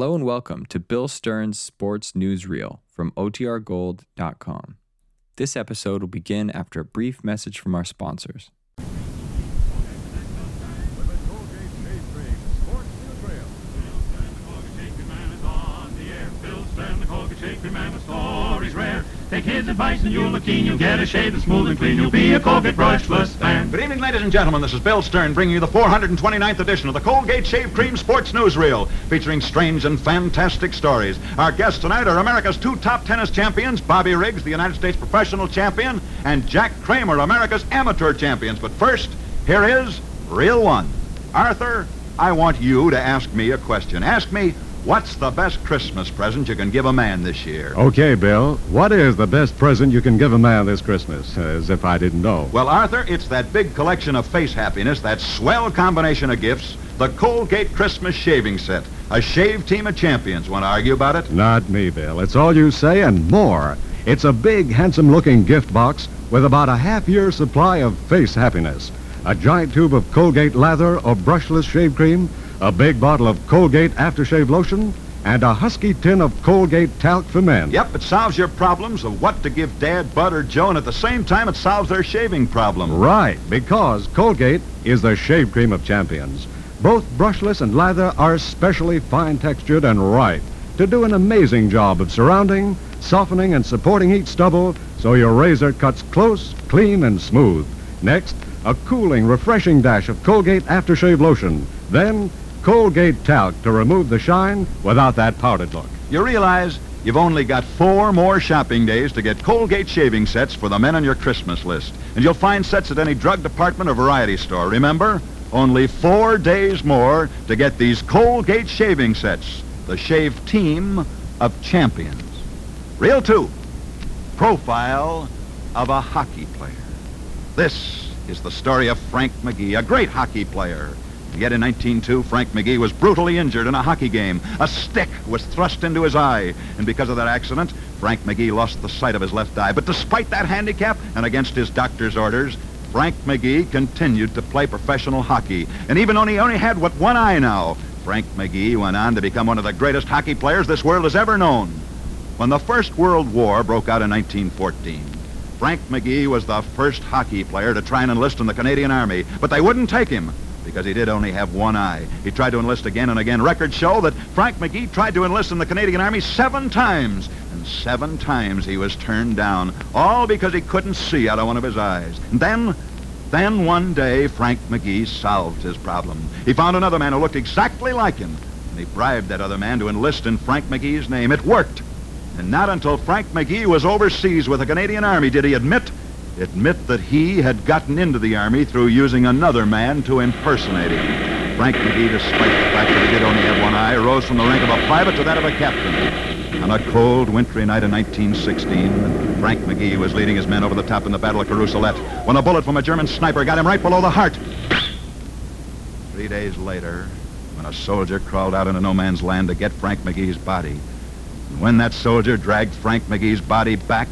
Hello and welcome to Bill Stern's Sports Newsreel from OTRGold.com. This episode will begin after a brief message from our sponsors. Take his advice and you'll look keen. You'll get a shave that's smooth and clean. You'll be a Colgate brushless fan. Good evening, ladies and gentlemen. This is Bill Stern bringing you the 429th edition of the Colgate Shave Cream Sports Newsreel, featuring strange and fantastic stories. Our guests tonight are America's two top tennis champions, Bobby Riggs, the United States professional champion, and Jack Kramer, America's amateur champions. But first, here is Reel One. Arthur, I want you to ask me a question. Ask me, what's the best Christmas present you can give a man this year? Okay, Bill. What is the best present you can give a man this Christmas? As if I didn't know. Well, Arthur, it's that big collection of face happiness, that swell combination of gifts, the Colgate Christmas shaving set. A shave team of champions. Want to argue about it? Not me, Bill. It's all you say and more. It's a big, handsome-looking gift box with about a half-year supply of face happiness. A giant tube of Colgate lather or brushless shave cream, a big bottle of Colgate aftershave lotion, and a husky tin of Colgate talc for men. Yep, it solves your problems of what to give Dad, Bud, or Joe, and at the same time, it solves their shaving problem. Right, because Colgate is the shave cream of champions. Both brushless and lather are specially fine textured and right to do an amazing job of surrounding, softening, and supporting each stubble so your razor cuts close, clean, and smooth. Next, a cooling, refreshing dash of Colgate aftershave lotion. Then, Colgate talc to remove the shine without that powdered look. You realize you've only got four more shopping days to get Colgate shaving sets for the men on your Christmas list. And you'll find sets at any drug department or variety store. Remember? Only four days more to get these Colgate shaving sets. The shave team of champions. Reel two. Profile of a hockey player. This is the story of Frank McGee, a great hockey player. Yet in 1902, Frank McGee was brutally injured in a hockey game. A stick was thrust into his eye, and because of that accident, Frank McGee lost the sight of his left eye. But despite that handicap, and against his doctor's orders, Frank McGee continued to play professional hockey. And even though he only had what one eye now, Frank McGee went on to become one of the greatest hockey players this world has ever known. When the First World War broke out in 1914, Frank McGee was the first hockey player to try and enlist in the Canadian Army, but they wouldn't take him because he did only have one eye. He tried to enlist again and again. Records show that Frank McGee tried to enlist in the Canadian Army seven times, and seven times he was turned down, all because he couldn't see out of one of his eyes. And then, then one day, Frank McGee solved his problem. He found another man who looked exactly like him, and he bribed that other man to enlist in Frank McGee's name. It worked. And not until Frank McGee was overseas with the Canadian Army did he admit admit that he had gotten into the Army through using another man to impersonate him. Frank McGee, despite the fact that he did only have one eye, rose from the rank of a private to that of a captain. On a cold, wintry night in 1916, Frank McGee was leading his men over the top in the Battle of Courcelette when a bullet from a German sniper got him right below the heart. Three days later, when a soldier crawled out into no man's land to get Frank McGee's body, and when that soldier dragged Frank McGee's body back,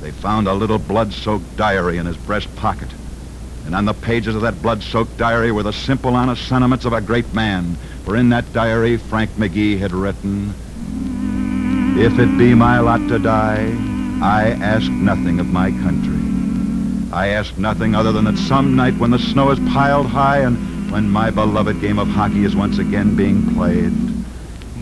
they found a little blood-soaked diary in his breast pocket. And on the pages of that blood-soaked diary were the simple, honest sentiments of a great man. For in that diary, Frank McGee had written, If it be my lot to die, I ask nothing of my country. I ask nothing other than that some night when the snow is piled high and when my beloved game of hockey is once again being played,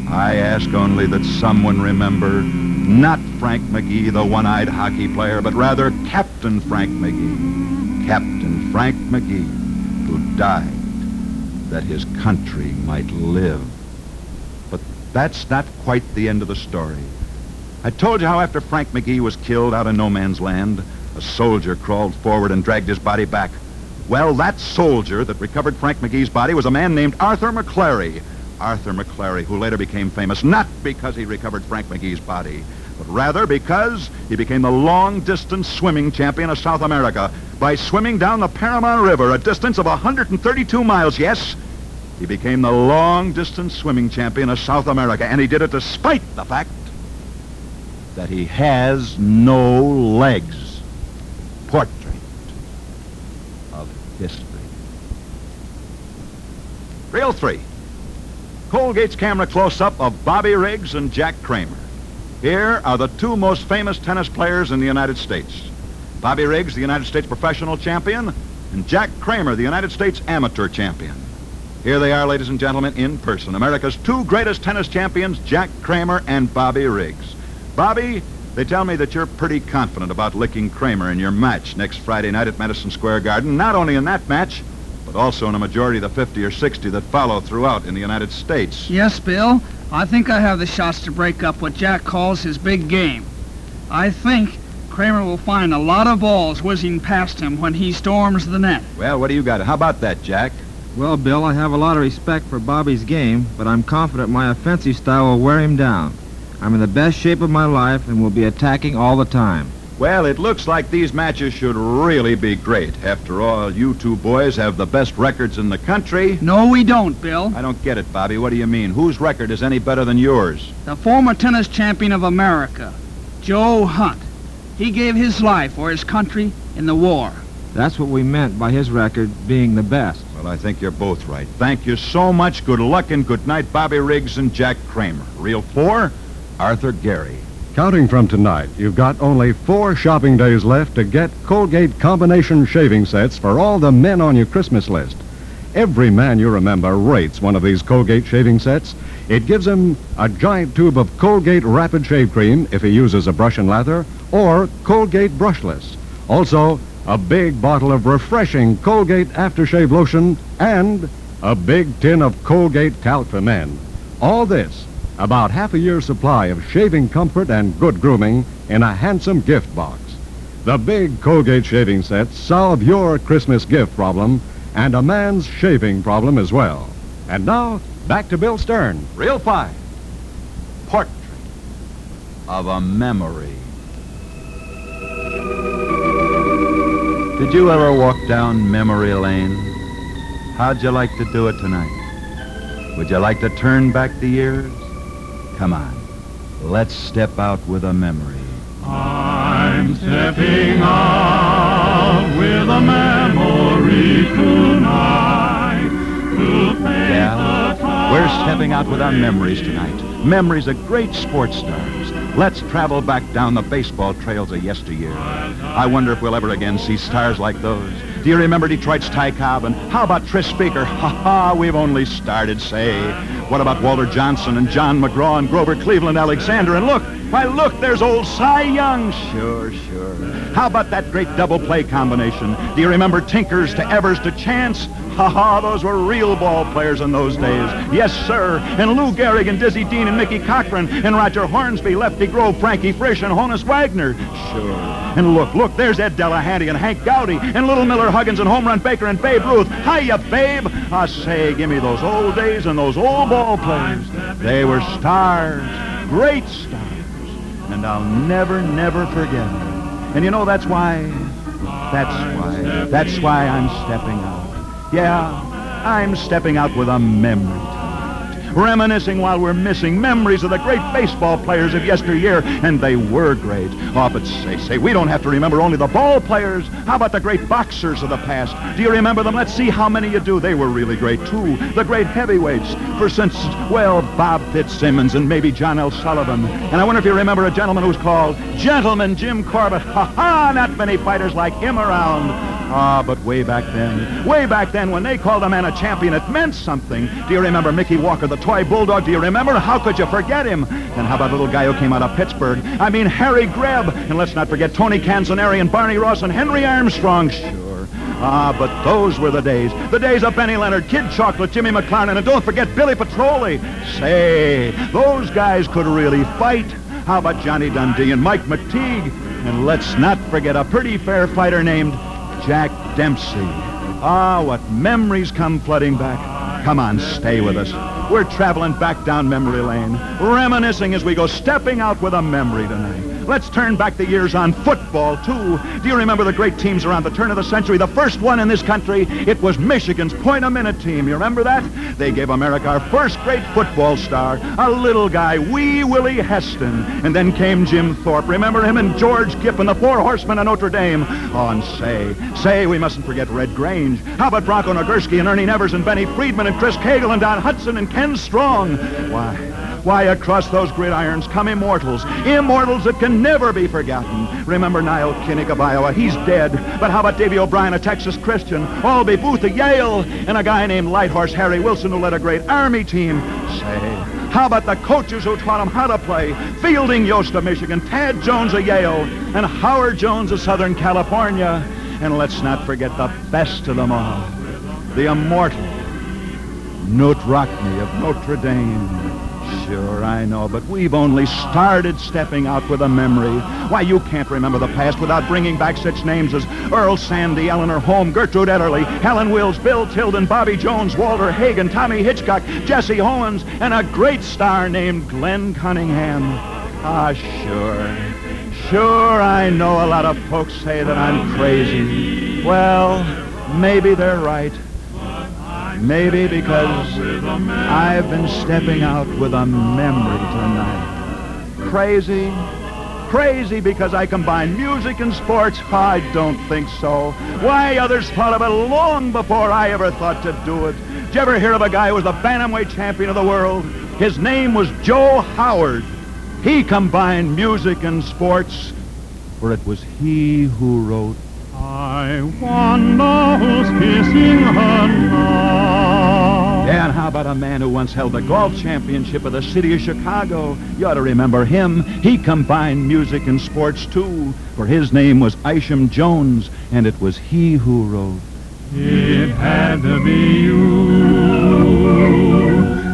I ask only that someone remember not Frank McGee, the one-eyed hockey player, but rather Captain Frank McGee. Captain Frank McGee, who died that his country might live. But that's not quite the end of the story. I told you how after Frank McGee was killed out in no man's land, a soldier crawled forward and dragged his body back. Well, that soldier that recovered Frank McGee's body was a man named Arthur McClary. Arthur McClary, who later became famous not because he recovered Frank McGee's body, but rather because he became the long-distance swimming champion of South America by swimming down the Paramount River, a distance of 132 miles. Yes, he became the long-distance swimming champion of South America, and he did it despite the fact that he has no legs. Portrait of history. Reel three. Colgate's camera close-up of Bobby Riggs and Jack Kramer. Here are the two most famous tennis players in the United States. Bobby Riggs, the United States professional champion, and Jack Kramer, the United States amateur champion. Here they are, ladies and gentlemen, in person. America's two greatest tennis champions, Jack Kramer and Bobby Riggs. Bobby, they tell me that you're pretty confident about licking Kramer in your match next Friday night at Madison Square Garden. Not only in that match, but also in a majority of the 50 or 60 that follow throughout in the United States. Yes, Bill. I think I have the shots to break up what Jack calls his big game. I think Kramer will find a lot of balls whizzing past him when he storms the net. Well, what do you got? How about that, Jack? Well, Bill, I have a lot of respect for Bobby's game, but I'm confident my offensive style will wear him down. I'm in the best shape of my life and will be attacking all the time. Well, it looks like these matches should really be great. After all, you two boys have the best records in the country. No, we don't, Bill. I don't get it, Bobby. What do you mean? Whose record is any better than yours? The former tennis champion of America, Joe Hunt. He gave his life for his country in the war. That's what we meant by his record being the best. Well, I think you're both right. Thank you so much. Good luck and good night, Bobby Riggs and Jack Kramer. Reel four, Arthur Gary. Counting from tonight, you've got only four shopping days left to get Colgate combination shaving sets for all the men on your Christmas list. Every man you remember rates one of these Colgate shaving sets. It gives him a giant tube of Colgate Rapid Shave Cream if he uses a brush and lather, or Colgate Brushless. Also, a big bottle of refreshing Colgate Aftershave Lotion and a big tin of Colgate Talc for Men. All this, about half a year's supply of shaving comfort and good grooming in a handsome gift box. The big Colgate shaving sets solve your Christmas gift problem and a man's shaving problem as well. And now, back to Bill Stern. Reel five, Portrait of a Memory. Did you ever walk down memory lane? How'd you like to do it tonight? Would you like to turn back the years? Come on, let's step out with a memory. I'm stepping out with a memory tonight to Yeah, we're stepping out with our memories tonight. Memories of great sports stars. Let's travel back down the baseball trails of yesteryear. I wonder if we'll ever again see stars like those. Do you remember Detroit's Ty Cobb? And how about Tris Speaker? Ha ha, we've only started, say. What about Walter Johnson and John McGraw and Grover Cleveland Alexander? And look, why look, there's old Cy Young. Sure, sure. How about that great double play combination? Do you remember Tinkers to Evers to Chance? Ha ha, those were real ball players in those days. Yes, sir. And Lou Gehrig and Dizzy Dean and Mickey Cochrane and Roger Hornsby, Lefty Grove, Frankie Frisch and Honus Wagner. Sure. And look, look, there's Ed Delahanty and Hank Gowdy and Little Miller Huggins and Home Run Baker and Babe Ruth. Hiya, Babe. I say, give me those old days and those old ball players. They were stars, great stars. And I'll never, never forget them. And you know, that's why, that's why, that's why I'm stepping out. Yeah, I'm stepping out with a memory. Reminiscing while we're missing memories of the great baseball players of yesteryear, and they were great. Oh, but say, say, we don't have to remember only the ball players. How about the great boxers of the past? Do you remember them? Let's see how many you do. They were really great, too. The great heavyweights. For instance, well, Bob Fitzsimmons and maybe John L. Sullivan. And I wonder if you remember a gentleman who's called Gentleman Jim Corbett. Ha ha! Not many fighters like him around. Ah, but way back then, way back then, when they called a man a champion, it meant something. Do you remember Mickey Walker, the toy bulldog? Do you remember? How could you forget him? And how about little guy who came out of Pittsburgh? I mean, Harry Greb. And let's not forget Tony Canzoneri and Barney Ross and Henry Armstrong. Sure. Ah, but those were the days. The days of Benny Leonard, Kid Chocolate, Jimmy McLarnin, and don't forget Billy Petrolle. Say, those guys could really fight. How about Johnny Dundee and Mike McTigue? And let's not forget a pretty fair fighter named Jack Dempsey. Ah, what memories come flooding back. Come on, stay with us. We're traveling back down memory lane, reminiscing as we go stepping out with a memory tonight. Let's turn back the years on football, too. Do you remember the great teams around the turn of the century? The first one in this country, it was Michigan's Point a Minute team. You remember that? They gave America our first great football star, a little guy, Wee Willie Heston. And then came Jim Thorpe. Remember him and George Gipp and the Four Horsemen of Notre Dame? Oh, and say, say, we mustn't forget Red Grange. How about Bronco Nagurski and Ernie Nevers and Benny Friedman and Chris Cagle and Don Hutson and Ken Strong? Why, why, across those gridirons come immortals. Immortals that can never be forgotten. Remember Nile Kinnick of Iowa. He's dead. But how about Davy O'Brien, a Texas Christian? Albie Booth of Yale. And a guy named Lighthorse Harry Wilson who led a great Army team. Say, how about the coaches who taught him how to play? Fielding Yost of Michigan, Tad Jones of Yale, and Howard Jones of Southern California. And let's not forget the best of them all, the immortal Knute Rockne of Notre Dame. Sure, I know, but we've only started stepping out with a memory. Why, you can't remember the past without bringing back such names as Earl Sande, Eleanor Holm, Gertrude Ederle, Helen Wills, Bill Tilden, Bobby Jones, Walter Hagen, Tommy Hitchcock, Jesse Owens, and a great star named Glenn Cunningham. Ah, sure. Sure, I know a lot of folks say that I'm crazy. Well, maybe they're right. Maybe because I've been stepping out with a memory tonight. Crazy? Crazy because I combine music and sports? I don't think so. Why, others thought of it long before I ever thought to do it. Did you ever hear of a guy who was the bantamweight champion of the world? His name was Joe Howard. He combined music and sports, for it was he who wrote I wonder who's kissing her now. Yeah, and how about a man who once held the golf championship of the city of Chicago? You ought to remember him. He combined music and sports, too, for his name was Isham Jones, and it was he who wrote. It had to be you.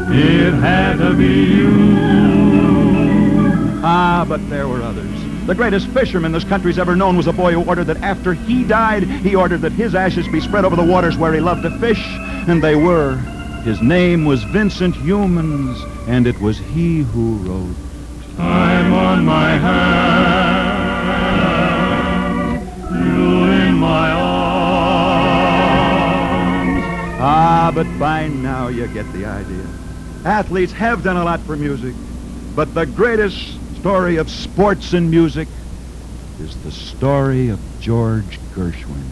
It had to be you. Ah, but there were others. The greatest fisherman this country's ever known was a boy who ordered that after he died, he ordered that his ashes be spread over the waters where he loved to fish, and they were. His name was Vincent Youmans, and it was he who wrote. I'm on my hand. You in my arms. Ah, but by now you get the idea. Athletes have done a lot for music, but the greatest story of sports and music is the story of George Gershwin.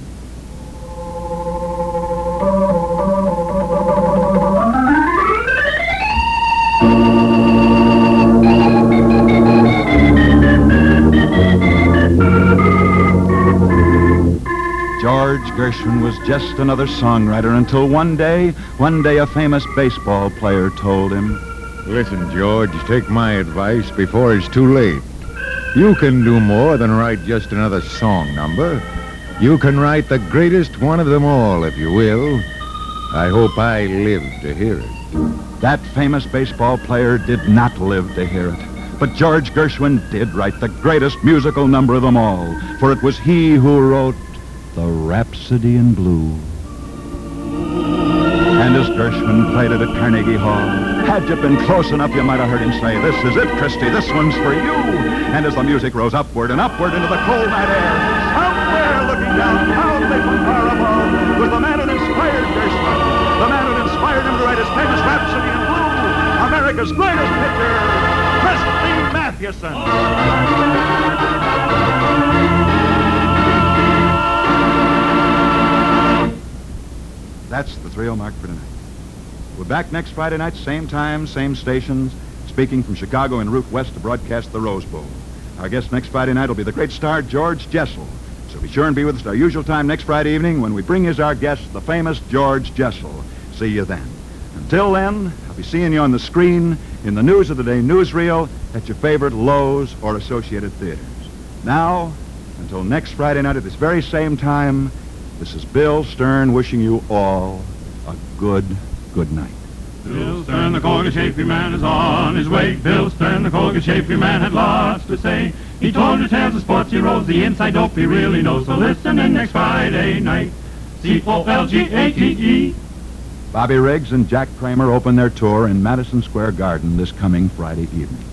George Gershwin was just another songwriter until one day, one day a famous baseball player told him, Listen, George, take my advice before it's too late. You can do more than write just another song number. You can write the greatest one of them all, if you will. I hope I live to hear it. That famous baseball player did not live to hear it. But George Gershwin did write the greatest musical number of them all, for it was he who wrote The Rhapsody in Blue. Gershwin played it at Carnegie Hall, had you been close enough, you might have heard him say, This is it, Christy, this one's for you. And as the music rose upward and upward into the cold night air, somewhere looking down proudly from far above was the man who inspired Gershwin, the man who inspired him to write his famous Rhapsody in Blue, America's greatest pitcher, Christy Mathewson. That's the 3 mark for tonight. We're back next Friday night, same time, same stations, speaking from Chicago en route west to broadcast the Rose Bowl. Our guest next Friday night will be the great star George Jessel. So be sure and be with us at our usual time next Friday evening when we bring as our guest the famous George Jessel. See you then. Until then, I'll be seeing you on the screen, in the News of the Day newsreel, at your favorite Loew's or Associated Theaters. Now, until next Friday night at this very same time, this is Bill Stern wishing you all a good, good night. Bill Stern, the Colgate Shapely man, is on his way. Bill Stern, the Colgate Shapely man, had lots to say. He told you tales of sports heroes, the inside dope he really knows. So listen in next Friday night. C-O-L-G-A-T-E. Bobby Riggs and Jack Kramer open their tour in Madison Square Garden this coming Friday evening.